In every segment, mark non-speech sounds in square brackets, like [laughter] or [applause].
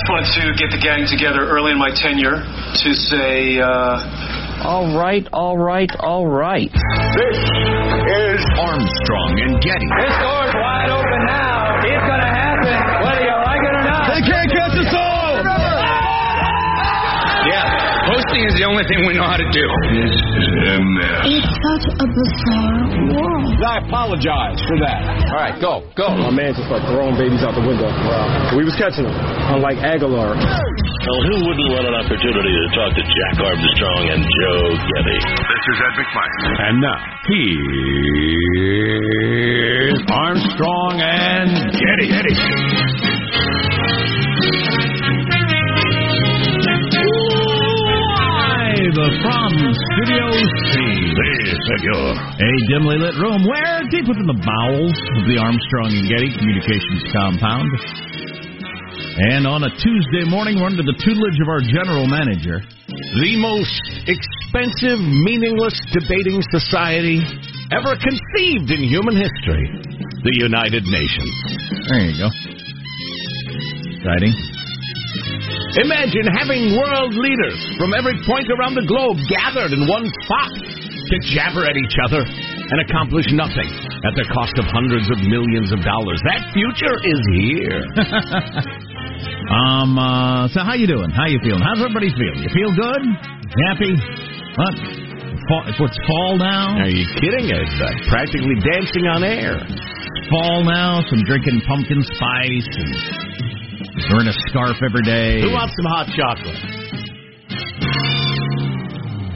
just wanted to get the gang together early in my tenure to say, uh, all right, all right, all right. This is Armstrong and Getty. This door's wide open now. It's going to happen, whether you like it or not. They can't catch us all! Yeah, hosting is the only thing we know how to do. This is a mess. It's such a bizarre world. I apologize for that. All right, go, go. My man just like throwing babies out the window. Wow. We was catching them, unlike Aguilar. Well, who wouldn't want an opportunity to talk to Jack Armstrong and Joe Getty? This is Ed McMahon. And now, here's Armstrong and Getty. Getty. Live from Studio C. A dimly lit room where, deep within the bowels of the Armstrong and Getty Communications compound, and on a Tuesday morning, we're under the tutelage of our general manager, The most expensive, meaningless debating society ever conceived in human history. The United Nations. There you go. Exciting. Imagine having world leaders from every point around the globe gathered in one spot to jabber at each other and accomplish nothing at the cost of hundreds of millions of dollars. That future is here. [laughs] Um. Uh, so how you doing? How you feeling? How's everybody feeling? You feel good? Happy? What? Fall, what's fall now? Are you kidding? It's uh, practically dancing on air. Fall now. Some drinking pumpkin spice and wearing a scarf every day. Who wants some hot chocolate?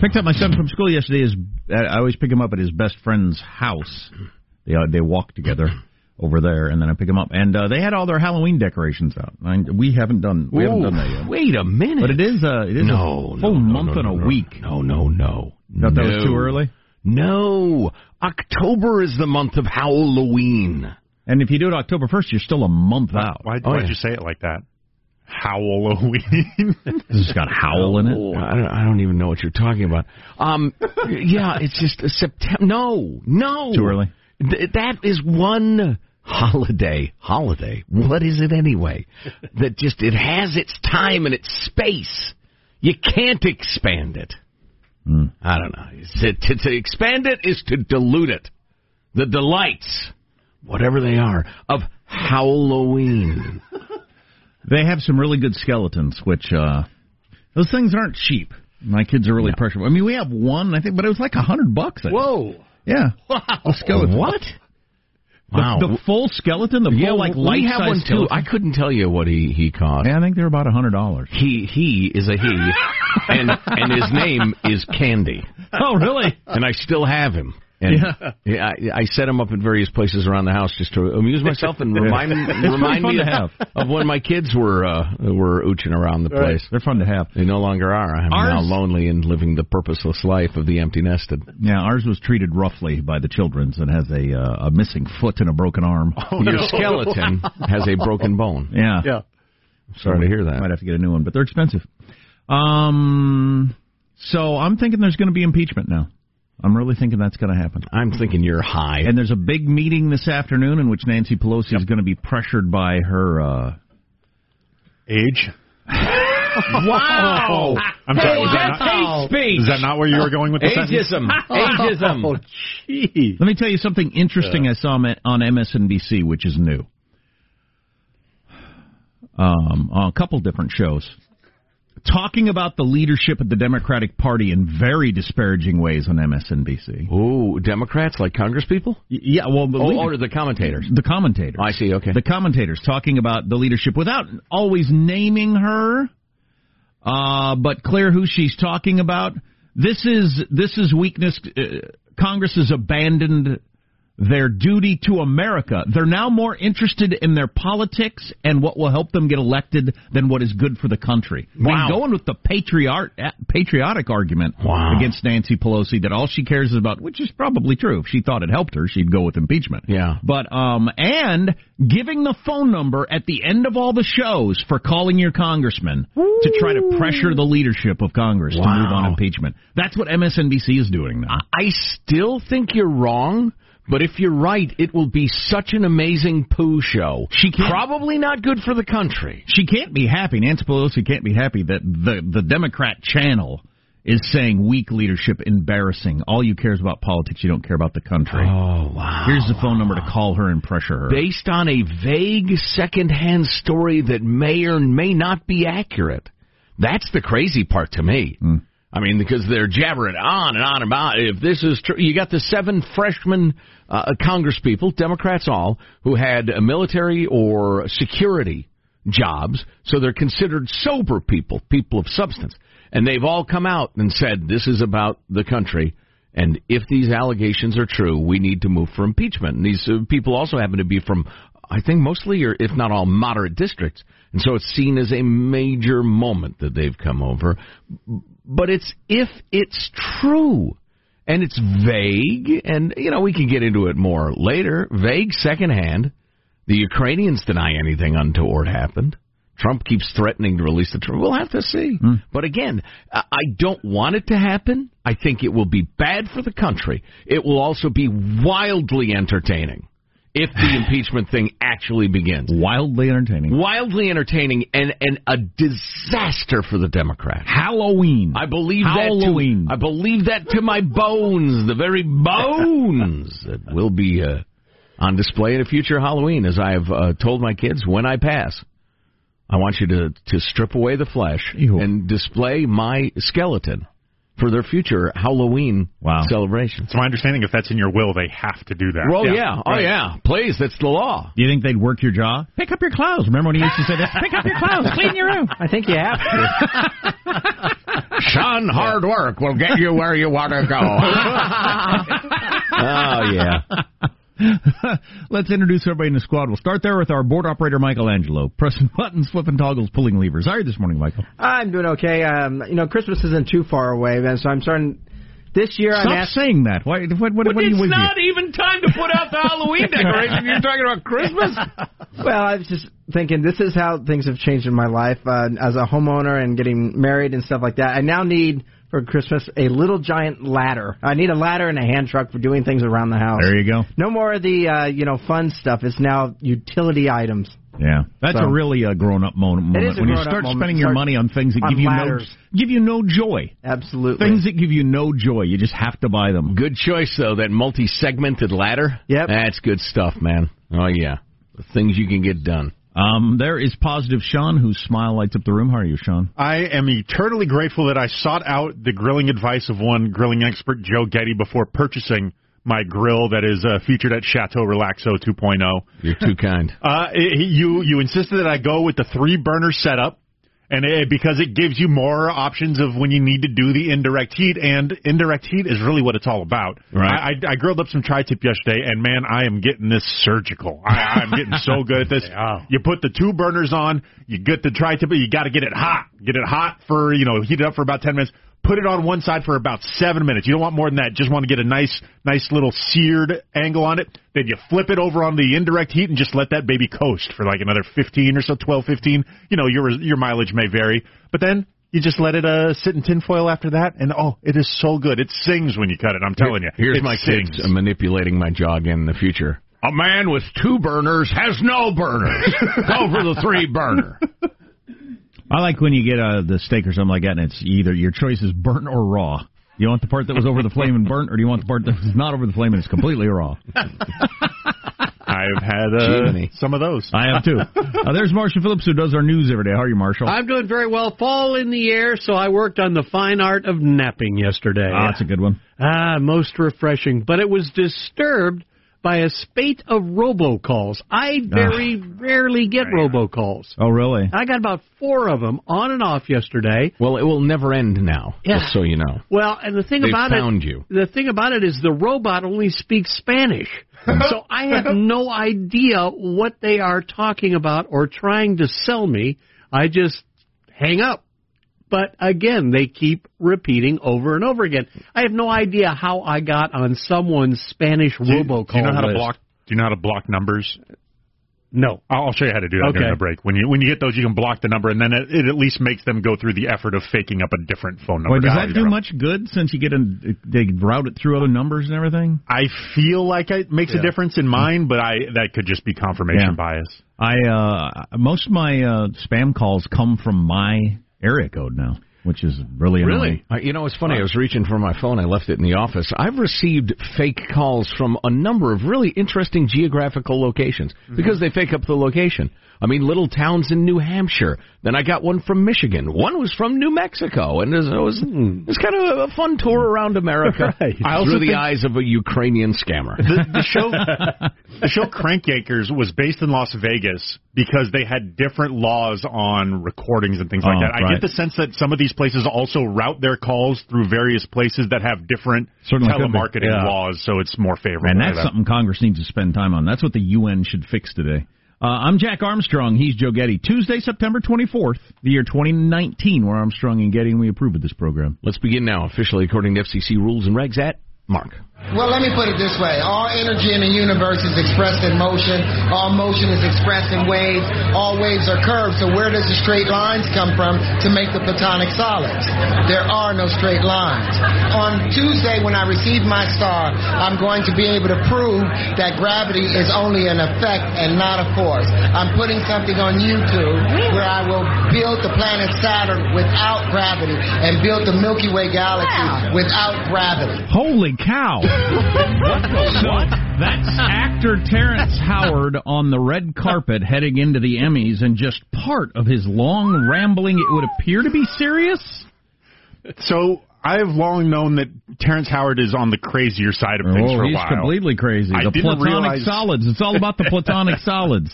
Picked up my son from school yesterday. His, I always pick him up at his best friend's house. They uh, they walk together over there, and then I pick him up, and uh, they had all their Halloween decorations out. I, we haven't done we haven't done that yet. Wait a minute. But it is uh, it is no, a full no, no, month no, and a no, week. No, no, no. Thought that no. was too early. No, October is the month of Halloween. And if you do it October first, you're still a month out. Why, Oh, why'd yeah. you say it like that? Howl Halloween. [laughs] It's got howl in it. Oh, I don't, I don't even know what you're talking about. Um, yeah, it's just September. No, no, Too early. Th- that is one holiday. Holiday. What is it anyway? that just it has its time and its space. You can't expand it. Hmm. I don't know. To, to, to expand it is to dilute it. The delights, whatever they are, of Halloween. [laughs] They have some really good skeletons, which uh those things aren't cheap. My kids are really pressured. I mean, we have one, I think, but it was like a hundred bucks. I think. Whoa! Yeah, a skeleton. What? The, Wow. the full skeleton, the yeah, full like we have one size too. skeleton. I couldn't tell you what he he cost. yeah, I think they're about a hundred dollars. He he is a he, [laughs] and and his name is Candy, Oh, really? and I still have him. And yeah. I, I set them up at various places around the house just to amuse [laughs] myself and remind remind me to of, of when my kids were uh, were ooching around the place. They're fun to have. They no longer are. I'm now lonely and living the purposeless life of the empty nested. Yeah, ours was treated roughly by the children's and has a uh, a missing foot and a broken arm. [laughs] Your skeleton has a broken bone. Yeah, yeah. Sorry to hear that. Might have to get a new one, but they're expensive. Um, so I'm thinking there's going to be impeachment now. I'm really thinking that's going to happen. I'm thinking you're high. And there's a big meeting this afternoon in which Nancy Pelosi is going to be pressured by her. Uh, Age. [laughs] wow! I'm sorry. Was that, not, speech. is that not where you were going with the sentence? Ageism. [laughs] Ageism. [laughs] Oh, gee. let me tell you something interesting I saw on MSNBC, which is new. Um, on a couple different shows, talking about the leadership of the Democratic Party in very disparaging ways on MSNBC. Ooh, Democrats like Congress people? Y- Yeah, well, the, Oh, or the commentators? the commentators. I see. Okay. the commentators talking about the leadership without always naming her, uh, but clear who she's talking about. This is this is weakness. Uh, Congress has abandoned their duty to America. They're now more interested in their politics and what will help them get elected than what is good for the country. I mean, going with the patriot, patriotic argument Wow. against Nancy Pelosi that all she cares is about, which is probably true. If she thought it helped her, she'd go with impeachment. Yeah. But um and giving the phone number at the end of all the shows for calling your congressman to try to pressure the leadership of Congress to move on impeachment. That's what MSNBC is doing now. I still think you're wrong, But if you're right, it will be such an amazing poo show. She can't, Probably not good for the country. She can't be happy. Nancy Pelosi can't be happy that the the Democrat channel is saying weak leadership embarrassing. All you care is about politics. You don't care about the country. Oh wow! Here's the phone number to call her and pressure her. Based on a vague secondhand story that may or may not be accurate. That's the crazy part to me. Mm. I mean, because they're jabbering on and on about if this is true. You got the seven freshman uh, Congresspeople, Democrats all, who had uh, military or security jobs, so they're considered sober people, people of substance. And they've all come out and said this is about the country. And if these allegations are true, we need to move for impeachment. And these uh, people also happen to be from, I think, mostly or if not all moderate districts. And so it's seen as a major moment that they've come over. But it's if it's true. And it's vague. And, you know, we can get into it more later. Vague secondhand. The Ukrainians deny anything untoward happened. Trump keeps threatening to release the truth. We'll have to see. Hmm. But again, I don't want it to happen. I think it will be bad for the country. It will also be wildly entertaining if the impeachment thing actually begins. Wildly entertaining. Wildly entertaining and, and a disaster for the Democrats. Halloween. I believe Halloween. that to, I believe that to my bones, the very bones [laughs] that will be uh, on display at a future Halloween as I have uh, told my kids when I pass. I want you to to strip away the flesh Ew. and display my skeleton for their future Halloween Wow. celebration. It's my understanding if that's in your will, they have to do that. Well, yeah, oh right. yeah, please, that's the law. Do you think they'd work your jaw? Pick up your clothes. Remember when he used to say that? [laughs] Pick up your clothes. Clean your room. I think you have to. [laughs] Son, hard work will get you where you want to go. [laughs] oh yeah. Let's introduce everybody in the squad. We'll start there with our board operator, Michelangelo. Pressing [laughs] buttons, flipping toggles, pulling levers. How are you this morning, Michael? I'm doing okay. Um, you know, Christmas isn't too far away, man, so I'm starting. This year, Stop I'm asked. saying that. Why, what, what, But what are it's you with not you? even time to put out the Halloween [laughs] decoration. You're talking about Christmas. [laughs] Well, I was just thinking, this is how things have changed in my life uh, as a homeowner and getting married and stuff like that. I now need for Christmas a little giant ladder. I need a ladder and a hand truck for doing things around the house. There you go. No more of the uh, you know fun stuff. It's now utility items. Yeah, that's So- a really uh, grown-up moment. is a when you grown-up start moment. spending your Start money on things that on give you ladders. no give you no joy. Absolutely. Things that give you no joy. You just have to buy them. Good choice though. That multi-segmented ladder. Yep. That's good stuff, man. Oh yeah, the things you can get done. Um, there is positive Sean, whose smile lights up the room. How are you, Sean? I am eternally grateful that I sought out the grilling advice of one grilling expert, Joe Getty, before purchasing my grill that is uh, featured at Chateau Relaxo 2.0. You're too kind. Uh, it, you you insisted that I go with the three burner setup, and it, because it gives you more options of when you need to do the indirect heat, and indirect heat is really what it's all about. Right. I, I, I grilled up some tri-tip yesterday, and man, I am getting this surgical. I, I'm getting so good at this. [laughs] You put the two burners on, you get the tri-tip, you got to get it hot. Get it hot for you know, heat it up for about ten minutes. Put it on one side for about seven minutes. You don't want more than that. Just want to get a nice, nice little seared angle on it. Then you flip it over on the indirect heat and just let that baby coast for like another 15 or so, 12, 15. You know, your your mileage may vary, but then you just let it uh, sit in tinfoil after that, and oh, it is so good. It sings when you cut it. I'm telling you. Here's it my sings. kids manipulating my jaw in the future. A man with two burners has no burners. [laughs] Go for the three burner. [laughs] I like when you get uh, the steak or something like that, and it's either your choice is burnt or raw. You want the part that was over the flame and burnt, or do you want the part that was not over the flame and it's completely raw? [laughs] I've had uh, some of those. I have too. Uh, there's Marshall Phillips who does our news every day. How are you, Marshall? I'm doing very well. Fall in the air, so I worked on the fine art of napping yesterday. Ah, that's a good one. Ah, most refreshing. But it was disturbed by a spate of robocalls. I very rarely get robocalls. Oh, really? I got about four of them on and off yesterday. Well, it will never end now. Yeah. Just so you know. Well, and the thing They about found it, you. the thing about it is the robot only speaks Spanish, [laughs] so I have no idea what they are talking about or trying to sell me. I just hang up. But again, they keep repeating over and over again. I have no idea how I got on someone's Spanish Do you, robocall do you know how to list. block? Do you know how to block numbers? No. I'll show you how to do that Okay. during the break. When you when you get those, you can block the number, and then it, it at least makes them go through the effort of faking up a different phone number. Wait, does that do you from. much good since you get in? They route it through other numbers and everything. I feel like it makes Yeah. a difference in mine, but I that could just be confirmation Yeah. bias. I uh most of my uh spam calls come from my area code now, which is really annoying. Uh, you know, it's funny. I was reaching for my phone. I left it in the office. I've received fake calls from a number of really interesting geographical locations Mm-hmm. because they fake up the location. I mean, little towns in New Hampshire. Then I got one from Michigan. One was from New Mexico, and it was it was, hmm. it was kind of a fun tour around America [laughs] Right. I also through the eyes of a Ukrainian scammer. The, the show, [laughs] the show Crank Yankers was based in Las Vegas because they had different laws on recordings and things like Oh, that. I right. get the sense that some of these places also route their calls through various places that have different Certainly telemarketing Yeah. laws, so it's more favorable. And like that's that. something Congress needs to spend time on. That's what the UN should fix today. Uh, I'm Jack Armstrong. He's Joe Getty. Tuesday, September 24th, the year 2019. We're Armstrong and Getty, and we approve of this program. Let's begin now, officially according to FCC rules and regs at Mark. Well, let me put it this way. All energy in the universe is expressed in motion. All motion is expressed in waves. All waves are curved. So where does the straight lines come from to make the platonic solids? There are no straight lines. On Tuesday, when I receive my star, I'm going to be able to prove that gravity is only an effect and not a force. I'm putting something on YouTube where I will build the planet Saturn without gravity and build the Milky Way galaxy without gravity. Holy cow! What? That's actor Terrence Howard on the red carpet heading into the Emmys, and just part of his long rambling. It would appear to be serious. So I have long known that Terrence Howard is on the crazier side of things oh, for a he's while. completely crazy. The platonic realize- solids. It's all about the platonic [laughs] solids.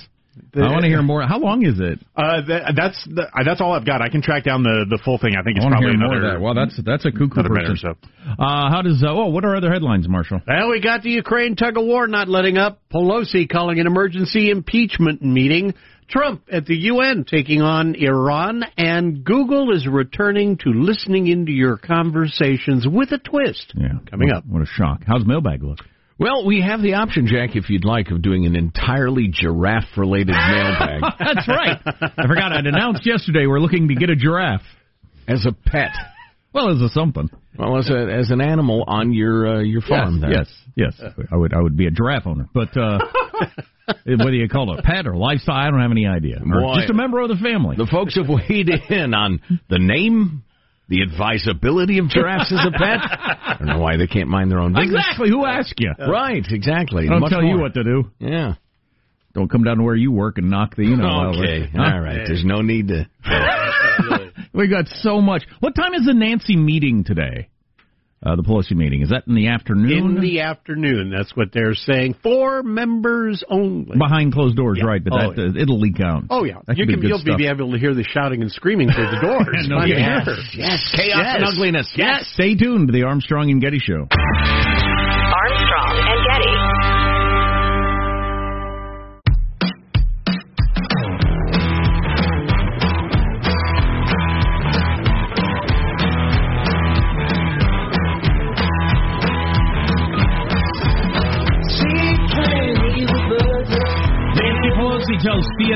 I want to hear more. How long is it? Uh, that, that's the, uh, that's all I've got. I can track down the, the full thing. I think it's want to probably hear more another. of that. Well, that's that's a cuckoo another or person. so. Uh, how does? Uh, oh, what are other headlines, Marshall? Well, we got the Ukraine tug of war not letting up. Pelosi calling an emergency impeachment meeting. Trump at the UN taking on Iran. And Google is returning to listening into your conversations with a twist. Yeah, Coming what, up. What a shock! How's mailbag look? Well, we have the option, Jack, if you'd like, of doing an entirely giraffe-related [laughs] mailbag That's right. [laughs] I forgot I'd announced yesterday we're looking to get a giraffe. as a pet. Well, as a something. Well, as a as an animal on your uh, your farm. Yes, yes, yes. I would I would be a giraffe owner, but uh, [laughs] whether you call it a pet or lifestyle, I don't have any idea. Boy. just a member of the family. The folks have weighed in on the name, the advisability of giraffes as a pet. I don't know why they can't mind their own business. exactly. Who asked you? Right, exactly. I don't Much tell you what to do. Yeah. Don't come down to where you work and knock the you know. okay. over. All right. There's no need to. [laughs] We got so much. What time is the Nancy meeting today? Uh, the Pelosi meeting is that in the afternoon? In the afternoon, that's what they're saying. Four members only. behind closed doors, Yeah. right? But Oh, that, uh, it'll leak out. Oh yeah, you be can good you'll stuff. be able to hear the shouting and screaming through the [laughs] doors. No kidding. sure. Yes, chaos and Yes. ugliness. Yes. Stay tuned to the Armstrong and Getty Show.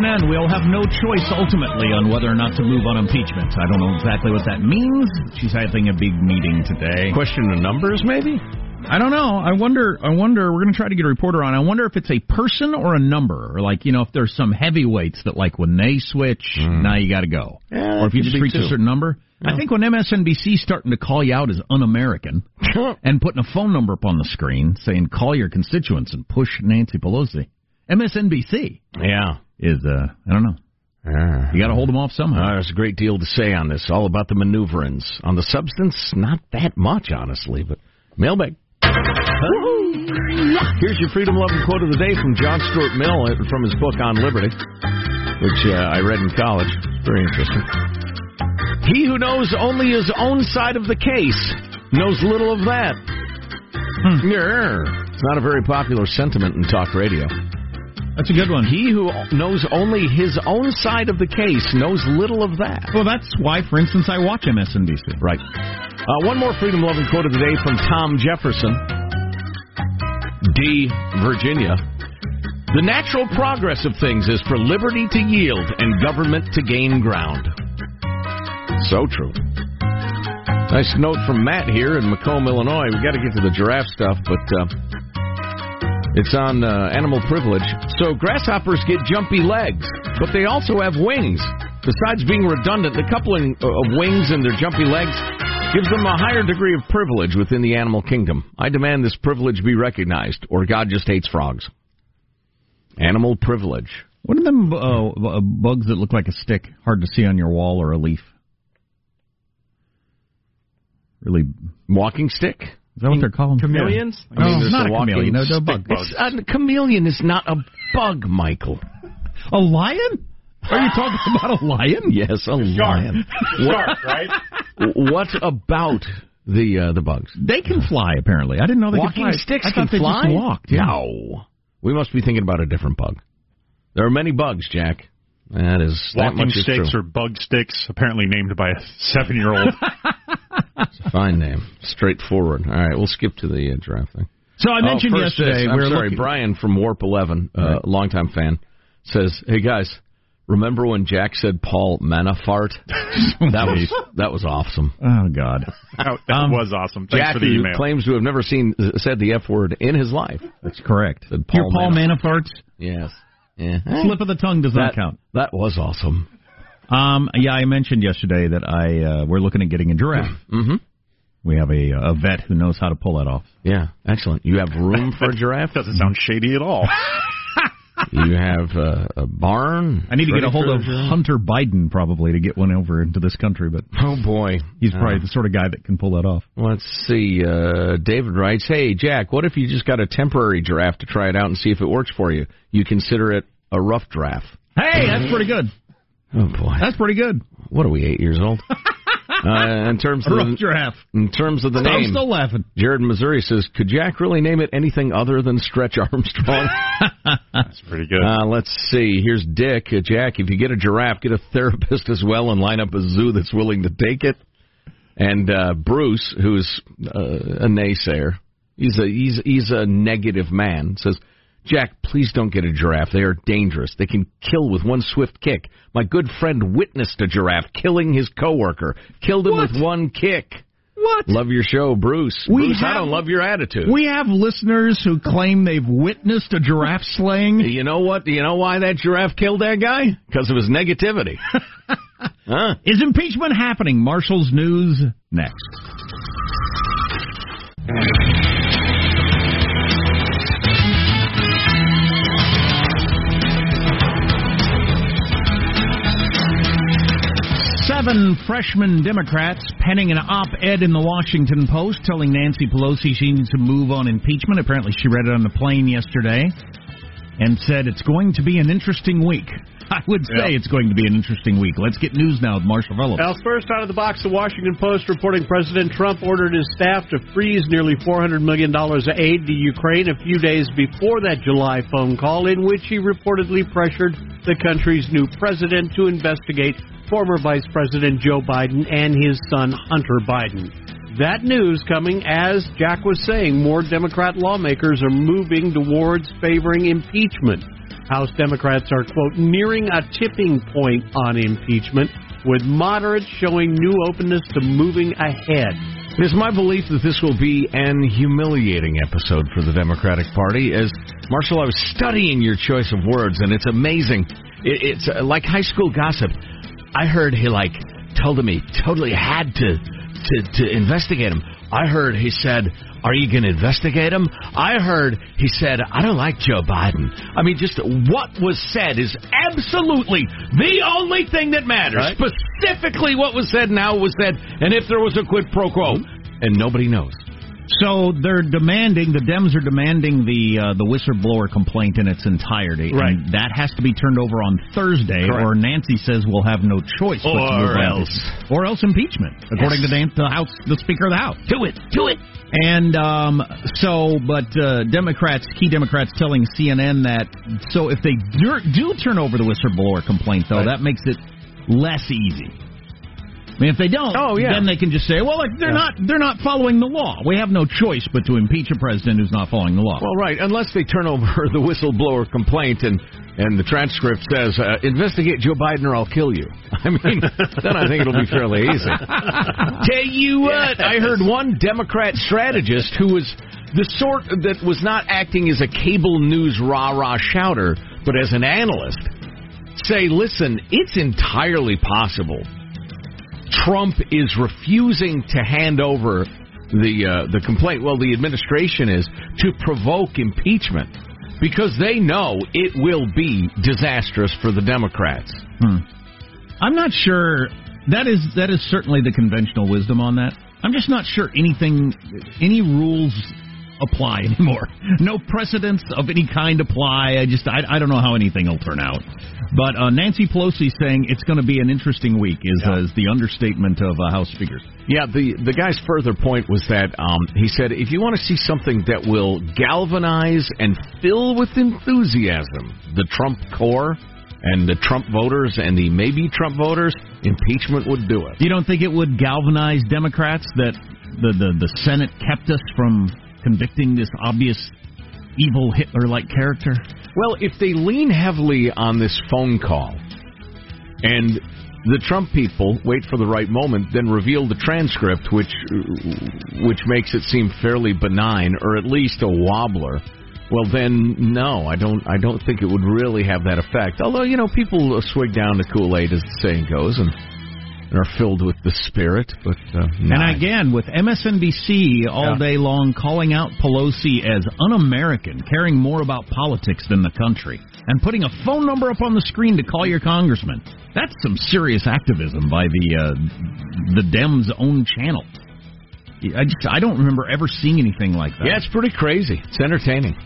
CNN we'll have no choice ultimately on whether or not to move on impeachment. I don't know exactly what that means. She's having a big meeting today. Question of numbers, maybe? I don't know. I wonder. I wonder. We're going to try to get a reporter on. I wonder if it's a person or a number, or like you know, if there's some heavyweights that like when they switch, hmm. now you got to go, Yeah, or if you just reach a certain number. I think when MSNBC's starting to call you out as un-American [laughs] and putting a phone number up on the screen saying call your constituents and push Nancy Pelosi, MSNBC Yeah. Is uh I don't know. Uh, You got to hold them off somehow. there's a great deal to say on this. All about the maneuverings. On the substance, not that much, honestly, but mailbag. Here's your freedom loving quote of the day from John Stuart Mill uh, from his book On Liberty, which uh, I read in college. Very interesting. He who knows only his own side of the case knows little of that. Yeah. It's not a very popular sentiment in talk radio. That's a good one. He who knows only his own side of the case knows little of that. Well, that's why, for instance, I watch MSNBC. Right. Uh, one more freedom loving quote of the day from Tom Jefferson, D. Virginia. The natural progress of things is for liberty to yield and government to gain ground. So true. Nice note from Matt here in Macomb, Illinois. We've got to get to the giraffe stuff, but uh, it's on uh, animal privilege. So grasshoppers get jumpy legs, but they also have wings. Besides being redundant, the coupling of wings and their jumpy legs gives them a higher degree of privilege within the animal kingdom. I demand this privilege be recognized, or God just hates frogs. Animal privilege. What are them uh, uh, bugs that look like a stick, hard to see on your wall or a leaf? Really, walking stick. Is that what they're called? Chameleons? Yeah. I mean, no, not a chameleon. No, they're bug. It's, a chameleon is not a bug, Michael. A lion? Are you talking [laughs] about a lion? Yes, a lion. [laughs] Shark, right? What about the uh, the bugs? They can fly. Apparently, I didn't know they Walking could fly. sticks I can thought they fly. Just walked. Yeah. No, we must be thinking about a different bug. There are many bugs, Jack. That is that Walking much is sticks true. or bug sticks, apparently named by a seven-year-old. [laughs] Fine name, straightforward. All right, we'll skip to the uh, giraffe thing. So I mentioned oh, first yesterday this. I'm we were sorry, looking- Brian from Warp Eleven, uh, Right. longtime fan, says, "Hey guys, remember when Jack said Paul Manafort? [laughs] that was that was awesome. Oh God, [laughs] that that was awesome. Thanks Jack, for the who email. claims to have never seen said the F word in his life. That's correct. Said Your Paul Manafort. Manafort. Yes. Yeah. Slip of the tongue does not count. That was awesome. Um, yeah, I mentioned yesterday that I uh, we're looking at getting a giraffe. [laughs] Mm-hmm. We have a a vet who knows how to pull that off. Yeah, excellent. You have room for a giraffe? [laughs] Doesn't sound shady at all. [laughs] You have uh, a barn. I need to get a hold of a? Hunter Biden probably to get one over into this country, but Oh boy, he's probably Uh, the sort of guy that can pull that off. Let's see. Uh, David writes, "Hey Jack, what if you just got a temporary giraffe to try it out and see if it works for you? You consider it a rough draft." Hey, that's pretty good. Oh boy, That's pretty good. what are we? Eight years old? [laughs] uh, in terms of rough the, giraffe. in terms of the name, I'm still laughing. Jared in Missouri says, "Could Jack really name it anything other than Stretch Armstrong?" [laughs] That's pretty good. Uh, let's see. Here's Dick. Uh, Jack, if you get a giraffe, get a therapist as well and line up a zoo that's willing to take it. And uh, Bruce, who's uh, a naysayer, he's a he's he's a negative man. Says, Jack, please don't get a giraffe. They are dangerous. They can kill with one swift kick. My good friend witnessed a giraffe killing his coworker. Killed him What? with one kick. What? Love your show, Bruce. We Bruce, I don't love your attitude. We have listeners who claim they've witnessed a giraffe slaying. You know what? You know why that giraffe killed that guy? Because of his negativity. [laughs] huh? Is impeachment happening? Marshall's news next. Seven freshman Democrats penning an op-ed in the Washington Post telling Nancy Pelosi she needs to move on impeachment. Apparently she read it on the plane yesterday and said it's going to be an interesting week. [laughs] I would say Yeah. it's going to be an interesting week. Let's get news now with Marshall Phillips. Now, first out of the box, the Washington Post reporting President Trump ordered his staff to freeze nearly $400 million of aid to Ukraine a few days before that July phone call, in which he reportedly pressured the country's new president to investigate former Vice President Joe Biden and his son Hunter Biden. That news coming as Jack was saying, more Democrat lawmakers are moving towards favoring impeachment. House Democrats are, quote, nearing a tipping point on impeachment, with moderates showing new openness to moving ahead. It is my belief that this will be an humiliating episode for the Democratic Party. As Marshall, I was studying your choice of words, and it's amazing. It's uh, like high school gossip. I heard he like told him he totally had to to to investigate him. I heard he said, "Are you going to investigate him?" I heard he said, "I don't like Joe Biden." I mean, just what was said is absolutely the only thing that matters. Right. Specifically, what was said now was said, and if there was a quid pro quo, and nobody knows. So they're demanding the Dems are demanding the uh, the whistleblower complaint in its entirety, Right. and that has to be turned over on Thursday, Correct. or Nancy says we'll have no choice but to Or move on. else. or else impeachment, according to Dan- the House, the Speaker of the House. Do it, do it. And um, so, but uh, Democrats, key Democrats, telling CNN that so if they do, do turn over the whistleblower complaint, though, Right. that makes it less easy. I mean, if they don't, Oh, yeah. then they can just say, "Well, like, they're not they're not following the law. We have no choice but to impeach a president who's not following the law." Well, right, unless they turn over [laughs] the whistleblower complaint and and the transcript says uh, investigate Joe Biden or I'll kill you. [laughs] I mean, then I think it'll be fairly easy. [laughs] Tell you what, I heard one Democrat strategist who was the sort that was not acting as a cable news rah rah shouter, but as an analyst, say, listen, it's entirely possible Trump is refusing to hand over the uh, the complaint. Well, the administration is to provoke impeachment because they know it will be disastrous for the Democrats. Hmm. I'm not sure. That is that is certainly the conventional wisdom on that. I'm just not sure anything, any rules apply [laughs] anymore. No precedents of any kind apply. I just I, I don't know how anything will turn out. But uh, Nancy Pelosi saying it's going to be an interesting week is, uh, is the understatement of uh, House speakers. Yeah, the the guy's further point was that um, he said if you want to see something that will galvanize and fill with enthusiasm the Trump core and the Trump voters and the maybe Trump voters, impeachment would do it. You don't think it would galvanize Democrats that the the, the Senate kept us from convicting this obvious evil Hitler-like character? Well, if they lean heavily on this phone call and the Trump people wait for the right moment, then reveal the transcript, which which makes it seem fairly benign or at least a wobbler. Well, then no, I don't. I don't think it would really have that effect. Although you know, people swig down the Kool Aid, as the saying goes, and are filled with the spirit. But uh, and again, with MSNBC all Yeah. day long calling out Pelosi as un-American, caring more about politics than the country, and putting a phone number up on the screen to call your congressman. That's some serious activism by the uh, the Dems' own channel. I just I don't remember ever seeing anything like that. yeah, it's pretty crazy. It's entertaining.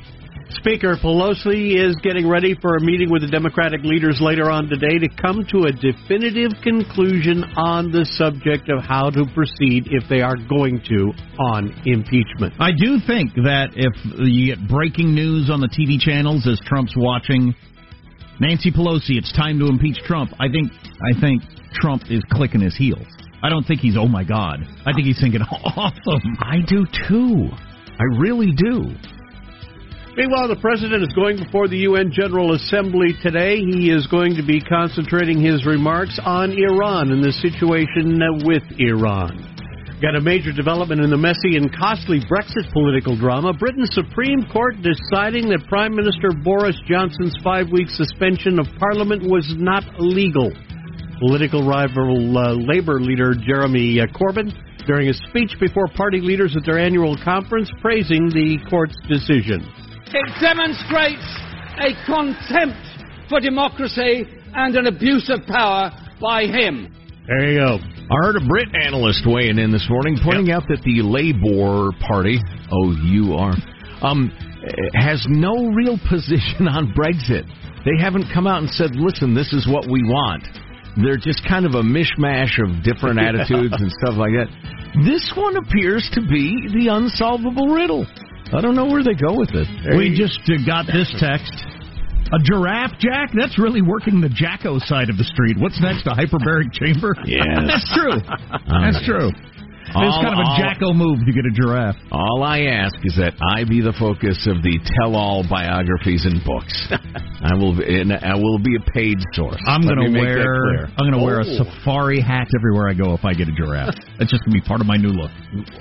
Speaker Pelosi is getting ready for a meeting with the Democratic leaders later on today to come to a definitive conclusion on the subject of how to proceed if they are going to on impeachment. I do think that if you get breaking news on the TV channels as Trump's watching Nancy Pelosi, it's time to impeach Trump. I think I think Trump is clicking his heels. I don't think he's oh my god. I think he's thinking [laughs] awesome. I do too. I really do. Meanwhile, the president is going before the UN General Assembly today. He is going to be concentrating his remarks on Iran and the situation with Iran. Got a major development in the messy and costly Brexit political drama. Britain's Supreme Court deciding that Prime Minister Boris Johnson's five week suspension of Parliament was not legal. Political rival uh, Labour leader Jeremy uh, Corbyn during a speech before party leaders at their annual conference praising the court's decision. It demonstrates a contempt for democracy and an abuse of power by him. There you go. I heard a Brit analyst weighing in this morning, pointing out that the Labour Party, oh, you are, um, has no real position on Brexit. They haven't come out and said, "Listen, this is what we want." They're just kind of a mishmash of different [laughs] attitudes and stuff like that. This one appears to be the unsolvable riddle. I don't know where they go with it. We just uh, got this text. A giraffe, Jack? That's really working the Jacko side of the street. What's next? A hyperbaric chamber? Yes. [laughs] That's true. That's true. It's kind of a all- Jacko move to get a giraffe. All I ask is that I be the focus of the tell-all biographies and books. [laughs] I will, and I will be a paid source. I'm make that wear. I'm gonna wear a Oh. safari hat everywhere I go if I get a giraffe. [laughs] That's just gonna be part of my new look.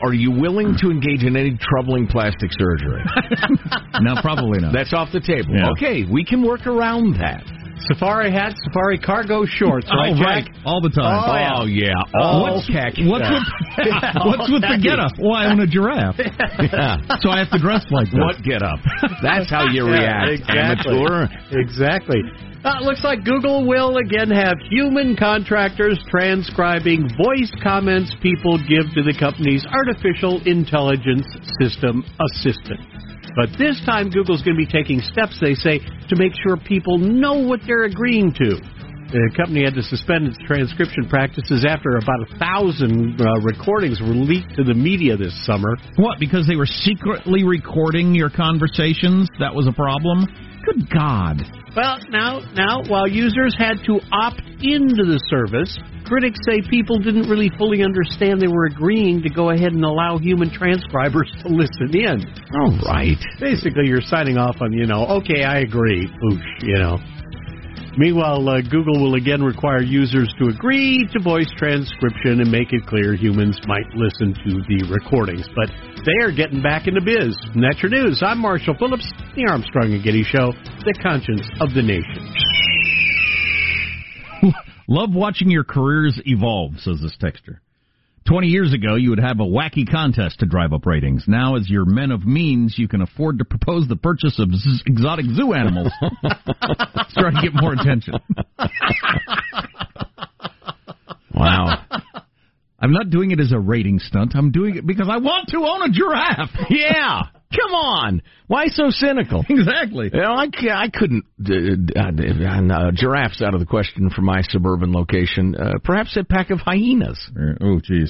Are you willing to engage in any troubling plastic surgery? [laughs] no, probably not. That's off the table. Yeah. Okay, we can work around that. Safari hat, safari cargo shorts, Oh, right, right. All the time. Oh, yeah. All what's, khaki. what's with, [laughs] what's with the khaki. getup? Well, I own a giraffe, [laughs] Yeah. so I have to dress like that. What get up? That's how you [laughs] Yeah, react, exactly. amateur. Exactly. Uh, looks like Google will again have human contractors transcribing voice comments people give to the company's artificial intelligence system assistant. But this time, Google's going to be taking steps, they say, to make sure people know what they're agreeing to. The company had to suspend its transcription practices after about a thousand uh, recordings were leaked to the media this summer. What? Because they were secretly recording your conversations? That was a problem? Good God. Well, now, now, while users had to opt into the service, critics say people didn't really fully understand they were agreeing to go ahead and allow human transcribers to listen in. All right. Basically, you're signing off on, you know, okay, I agree, oosh, you know. Meanwhile, uh, Google will again require users to agree to voice transcription and make it clear humans might listen to the recordings. But they are getting back into biz. And that's your news. I'm Marshall Phillips, the Armstrong and Getty Show, the conscience of the nation. Love watching your careers evolve, says this texter. 20 years ago, you would have a wacky contest to drive up ratings. Now, as your men of means, you can afford to propose the purchase of z- exotic zoo animals. [laughs] Starting to get more attention. [laughs] Wow. I'm not doing it as a rating stunt. I'm doing it because I want to own a giraffe. yeah. Come on. Why so cynical? [laughs] Exactly. You know, I, I couldn't. Uh, uh, uh, giraffes out of the question for my suburban location. Uh, perhaps a pack of hyenas. Oh, jeez.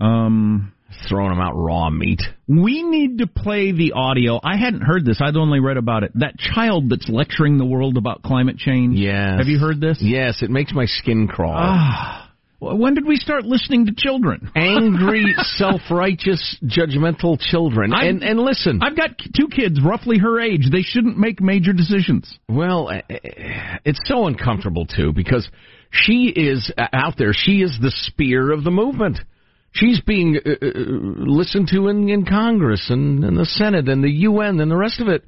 Um, throwing them out raw meat. We need to play the audio. I hadn't heard this. I'd only read about it. That child that's lecturing the world about climate change. Yes. Have you heard this? Yes, it makes my skin crawl. When did we start listening to children? Angry, [laughs] self-righteous, judgmental children. I- and and listen, I've got two kids roughly her age. They shouldn't make major decisions. Well, eh, eh, it's so uncomfortable too because she is out there. She is the spear of the movement. She's being uh, listened to in, in Congress and, in the Senate and the UN and the rest of it.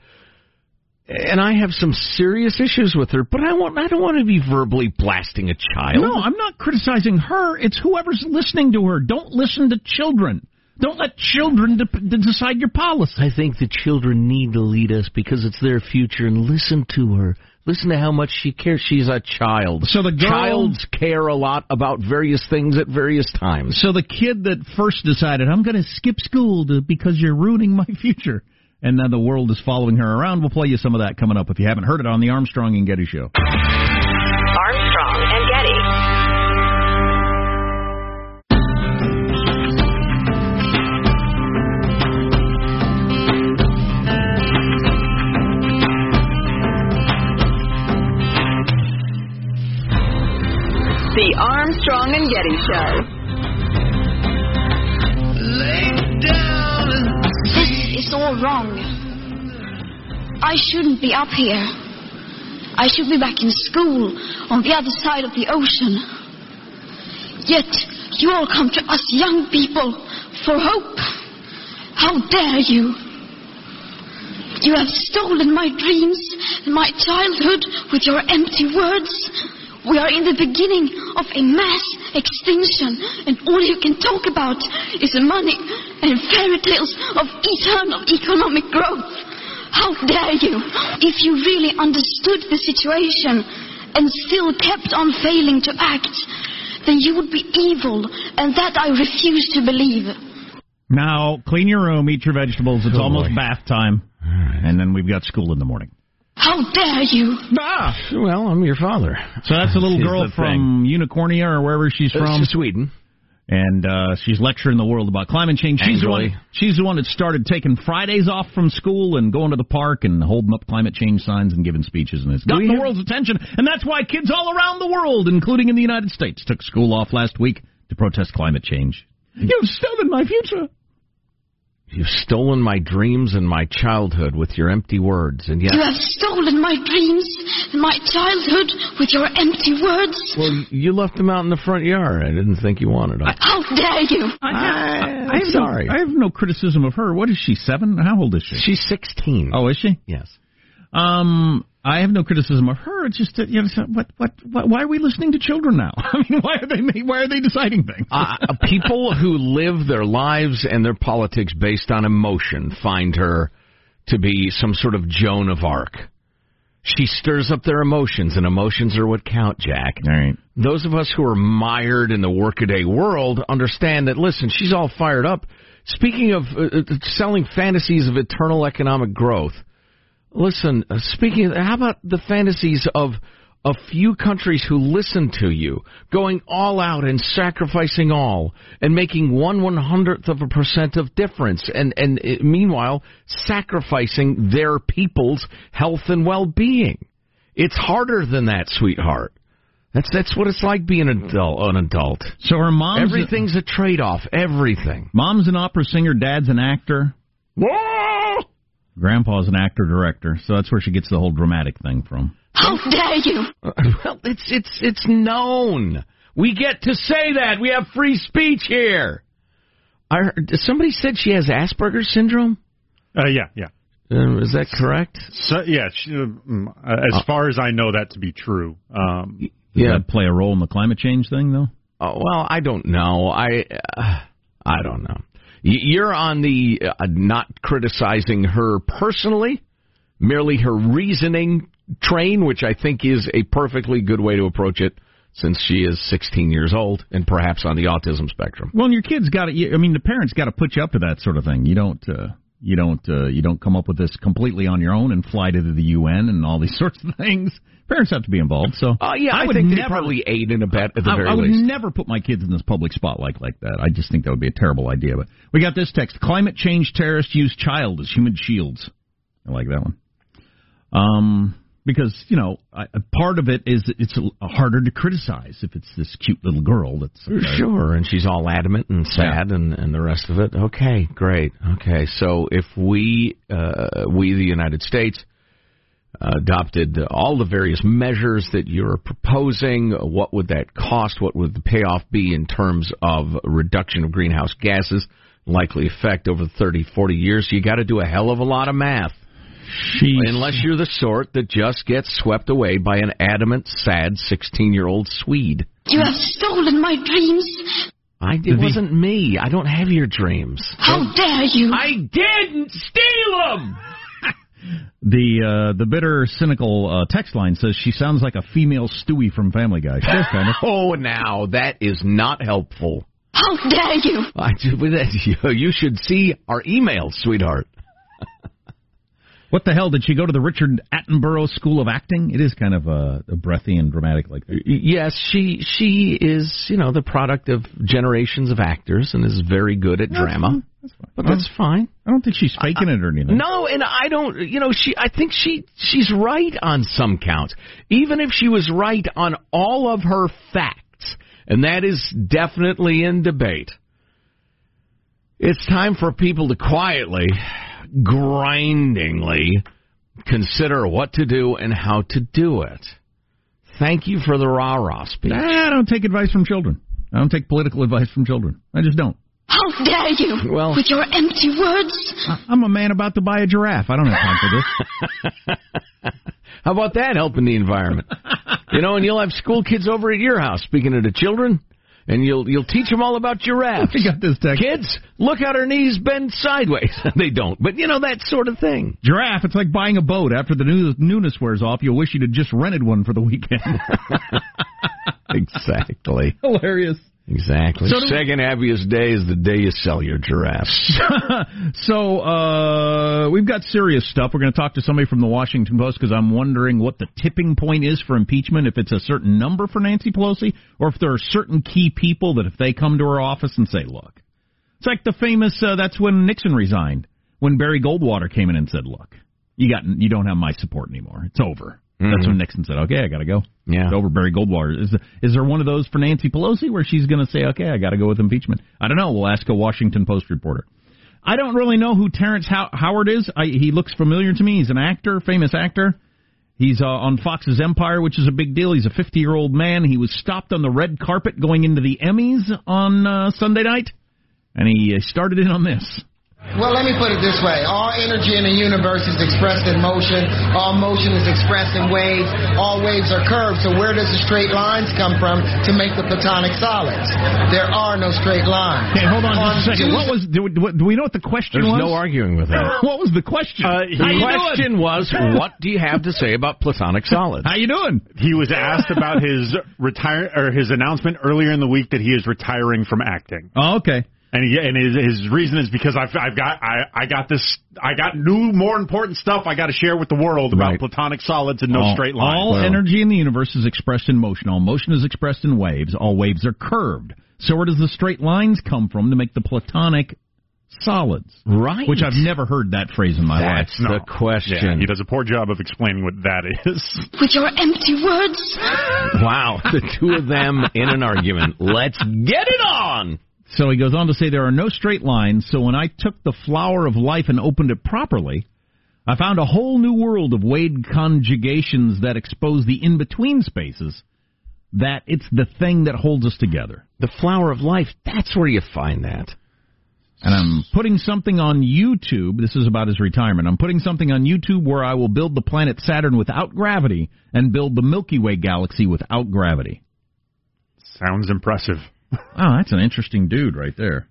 And I have some serious issues with her, but I want I don't want to be verbally blasting a child. No, I'm not criticizing her. It's whoever's listening to her. Don't listen to children. Don't let children de- de- decide your policy. I think the children need to lead us because it's their future and listen to her. Listen to how much she cares. She's a child. So the girl- Childs care a lot about various things at various times. So the kid that first decided I'm going to skip school to, because you're ruining my future, and now the world is following her around. We'll play you some of that coming up if you haven't heard it on the Armstrong and Getty Show. Armstrong and Getty. The Armstrong and Getty Show. All wrong. I shouldn't be up here. I should be back in school on the other side of the ocean. Yet you all come to us young people for hope. How dare you? You have stolen my dreams and my childhood with your empty words. We are in the beginning of a mass extinction, and all you can talk about is money and fairy tales of eternal economic growth. How dare you? If you really understood the situation and still kept on failing to act, then you would be evil, and that I refuse to believe. Now, clean your room, eat your vegetables. It's Oh, almost boy. bath time. And then we've got school in the morning. How dare you? Ah! Well, I'm your father. So that's a little Here's girl the from Unicornia or wherever she's from. Sweden. and uh, she's lecturing the world about climate change. She's the one. She's the one that started taking Fridays off from school and going to the park and holding up climate change signs and giving speeches and it's got the have- world's attention. And that's why kids all around the world, including in the United States, took school off last week to protest climate change. You've stolen my future. You've stolen my dreams and my childhood with your empty words, and yet. You have stolen my dreams and my childhood with your empty words. Well, you left them out in the front yard. I didn't think you wanted them. How dare you? I, I'm have sorry. No, I have no criticism of her. What is she? Seven? How old is she? She's 16. Oh, is she? Yes. Um, I have no criticism of her. It's just that you know, what, what, what, why are we listening to children now? [laughs] I mean, why are they, why are they deciding things? uh, people who live their lives and their politics based on emotion find her to be some sort of Joan of Arc. She stirs up their emotions, and emotions are what count, Jack. All right. Those of us who are mired in the workaday world understand that, listen, she's all fired up. Speaking of uh, uh, selling fantasies of eternal economic growth, listen, uh, speaking of, how about the fantasies of a few countries who listen to you, going all out and sacrificing all, and making one one hundredth of a percent of difference, and and uh, meanwhile sacrificing their people's health and well being. It's harder than that, sweetheart. That's that's what it's like being an adult. An adult. So her mom. everything's a trade off. Everything. Mom's an opera singer. Dad's an actor. Whoa! Grandpa's an actor director. So that's where she gets the whole dramatic thing from. How dare you? [laughs] Well, it's it's it's known. We get to say that. We have free speech here. I heard, somebody said she has Asperger's syndrome. Uh, yeah, yeah. Uh, is that correct? So yeah, she, um, uh, as far as I know that to be true. Um, Does Yeah. that play a role in the climate change thing, though? Oh, well, I don't know. I uh, I don't know. You're on the uh, not criticizing her personally, merely her reasoning train, which I think is a perfectly good way to approach it, since she is 16 years old and perhaps on the autism spectrum. Well, and your kids got to. I mean, the parents got to put you up to that sort of thing. You don't. Uh, you don't. Uh, you don't come up with this completely on your own and fly to the UN and all these [laughs] sorts of things. Parents have to be involved. So, Uh, yeah, I, would think never. probably aid and abet at the I, very I would least. never put my kids in this public spotlight like that. I just think that would be a terrible idea. But we got this text: climate change terrorists use child as human shields. I like that one. Um, because you know, I, a part of it is it's a, harder to criticize if it's this cute little girl that's uh, Sure, and she's all adamant and sad and, and the rest of it. Okay, great. Okay, so if we, uh, we the United States, uh, adopted all the various measures that you're proposing, what would that cost? What would the payoff be in terms of reduction of greenhouse gases, likely effect over 30, 40 years? You got to do a hell of a lot of math. She, Unless you're the sort that just gets swept away by an adamant, sad 16 year old Swede. You have stolen my dreams. I, it wasn't me. I don't have your dreams. How dare you? I didn't steal them. [laughs] The uh, the bitter, cynical uh, text line says she sounds like a female Stewie from Family Guy. She [laughs] kind of. Oh, now that is not helpful. How dare you? I do with that. You should see our emails, sweetheart. What the hell did she go to the Richard Attenborough School of Acting? It is kind of uh, breathy and dramatic like that. Yes, she she is you know the product of generations of actors and is very good at drama. But that's fine. I don't think she's faking it or anything. No, and I don't. You know, she. I think she she's right on some counts. Even if she was right on all of her facts, and that is definitely in debate. It's time for people to quietly, grindingly consider what to do and how to do it. Thank you for the rah rah speech. I don't take advice from children. I don't take political advice from children. I just don't. How dare you? Well- with your empty words. I- I'm a man about to buy a giraffe. I don't have time for this. [laughs] How about that helping the environment? you know, and you'll have school kids over at your house speaking to the children, and you'll you'll teach them all about giraffes. [laughs] We got this text. Kids, look how their knees bend sideways. [laughs] they don't, but you know that sort of thing. Giraffe, it's like buying a boat. After the new, newness wears off, you'll wish you'd just rented one for the weekend. [laughs] exactly. Hilarious. Exactly. So Second happiest day is the day you sell your giraffes. [laughs] so uh, we've got serious stuff. We're going to talk to somebody from the Washington Post because I'm wondering what the tipping point is for impeachment. If it's a certain number for Nancy Pelosi, or if there are certain key people that if they come to her office and say, "Look," it's like the famous. Uh, that's when Nixon resigned. When Barry Goldwater came in and said, "Look, you got you don't have my support anymore. It's over." That's Mhm. when Nixon said, "Okay, I got to go." Yeah. It's over. Barry Goldwater. Is is there one of those for Nancy Pelosi where she's going to say, "Okay, I got to go with impeachment"? I don't know. We'll ask a Washington Post reporter. I don't really know who Terrence How- Howard is. I, he looks familiar to me. He's an actor, famous actor. He's uh, on Fox's Empire, which is a big deal. He's a 50 year old man. He was stopped on the red carpet going into the Emmys on uh, Sunday night, and he uh, started in on this. Well, let me put it this way. All energy in the universe is expressed in motion. All motion is expressed in waves. All waves are curved. So where does the straight lines come from to make the platonic solids? There are no straight lines. Okay, hold on just a second. Tuesday- What was? Do, do, do we know what the question There's was? no arguing with that. [laughs] what was the question? Uh, The he- question was, what do you have to say about platonic [laughs] solids? How you doing? He was asked about his retire or his announcement earlier in the week that he is retiring from acting. Oh, okay. And he, and his his reason is because I've I've got I I got this I got new more important stuff I got to share with the world about Right. platonic solids and no all, straight lines. All Well- energy in the universe is expressed in motion. All motion is expressed in waves. All waves are curved. So where does the straight lines come from to make the platonic solids. Right. Which I've never heard that phrase in my life. That's life. the question. Yeah, he does a poor job of explaining what that is. [laughs] With your empty words. Wow, the two of them in an argument. Let's get it on. So he goes on to say there are no straight lines, so when I took the flower of life and opened it properly, I found a whole new world of wave conjugations that expose the in between spaces, that it's the thing that holds us together. The flower of life, that's where you find that. And I'm putting something on YouTube. This is about his retirement. I'm putting something on YouTube where I will build the planet Saturn without gravity and build the Milky Way galaxy without gravity. Sounds impressive. Oh, that's an interesting dude right there.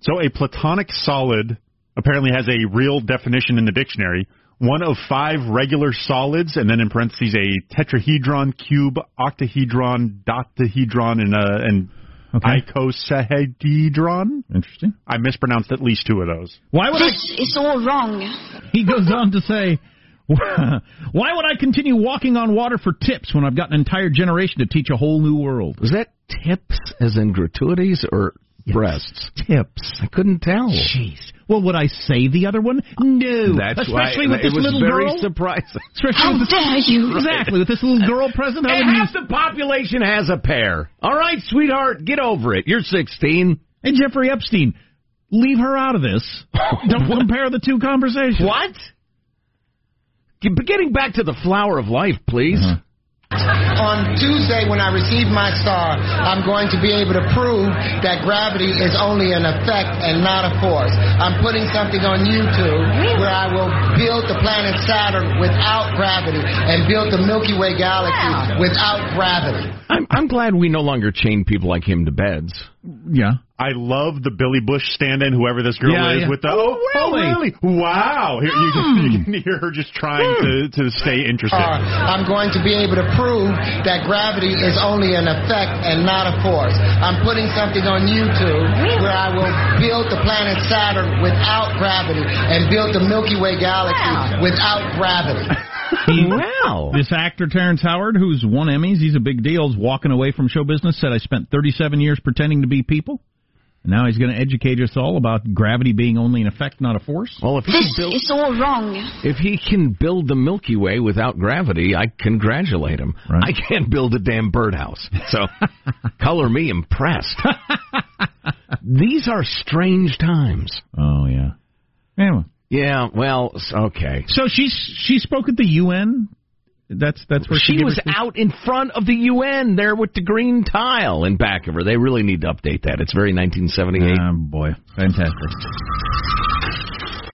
So a platonic solid apparently has a real definition in the dictionary. One of five regular solids, and then in parentheses a tetrahedron, cube, octahedron, dodecahedron, and uh, and Okay. icosahedron. Interesting. I mispronounced at least two of those. Why would I? This is all wrong. He goes on to say, [laughs] "Why would I continue walking on water for tips when I've got an entire generation to teach a whole new world?" Is that tips as in gratuities or breasts? Tips. I couldn't tell. Jeez. Well, would I say the other one? No. That's Especially why with this it was little very girl. surprising. Especially How with this, dare you? exactly with this little girl present. I Hey, half use- the population has a pair. All right, sweetheart, get over it. You're 16. And Jeffrey Epstein, leave her out of this. [laughs] Don't compare the two conversations. What? Get- Getting back to the flower of life, please. Uh-huh. On Tuesday, when I receive my star, I'm going to be able to prove that gravity is only an effect and not a force. I'm putting something on YouTube where I will build the planet Saturn without gravity and build the Milky Way galaxy without gravity. I'm, I'm glad we no longer chain people like him to beds. Yeah. I love the Billy Bush stand-in, whoever this girl Yeah, is, yeah. with the Oh, oh really? really wow. Here, you, can, you can hear her just trying to to stay interested. Uh, I'm going to be able to prove that gravity is only an effect and not a force. I'm putting something on YouTube where I will build the planet Saturn without gravity and build the Milky Way galaxy without gravity. [laughs] He, [laughs] Wow. This actor Terrence Howard, who's won Emmys, he's a big deal. Is walking away from show business. Said I spent 37 years pretending to be people. And now he's going to educate us all about gravity being only an effect, not a force. Well, if he, can This build, is all wrong. if he can build the Milky Way without gravity, I congratulate him. Right. I can't build a damn birdhouse. So, [laughs] color me impressed. [laughs] These are strange times. Oh yeah. Anyway, Yeah, well, s- okay. so she's she spoke at the UN. That's that's where she, was. She was out in front of the UN there with the green tile in back of her. They really need to update that. It's very 1978. Oh um, boy, fantastic.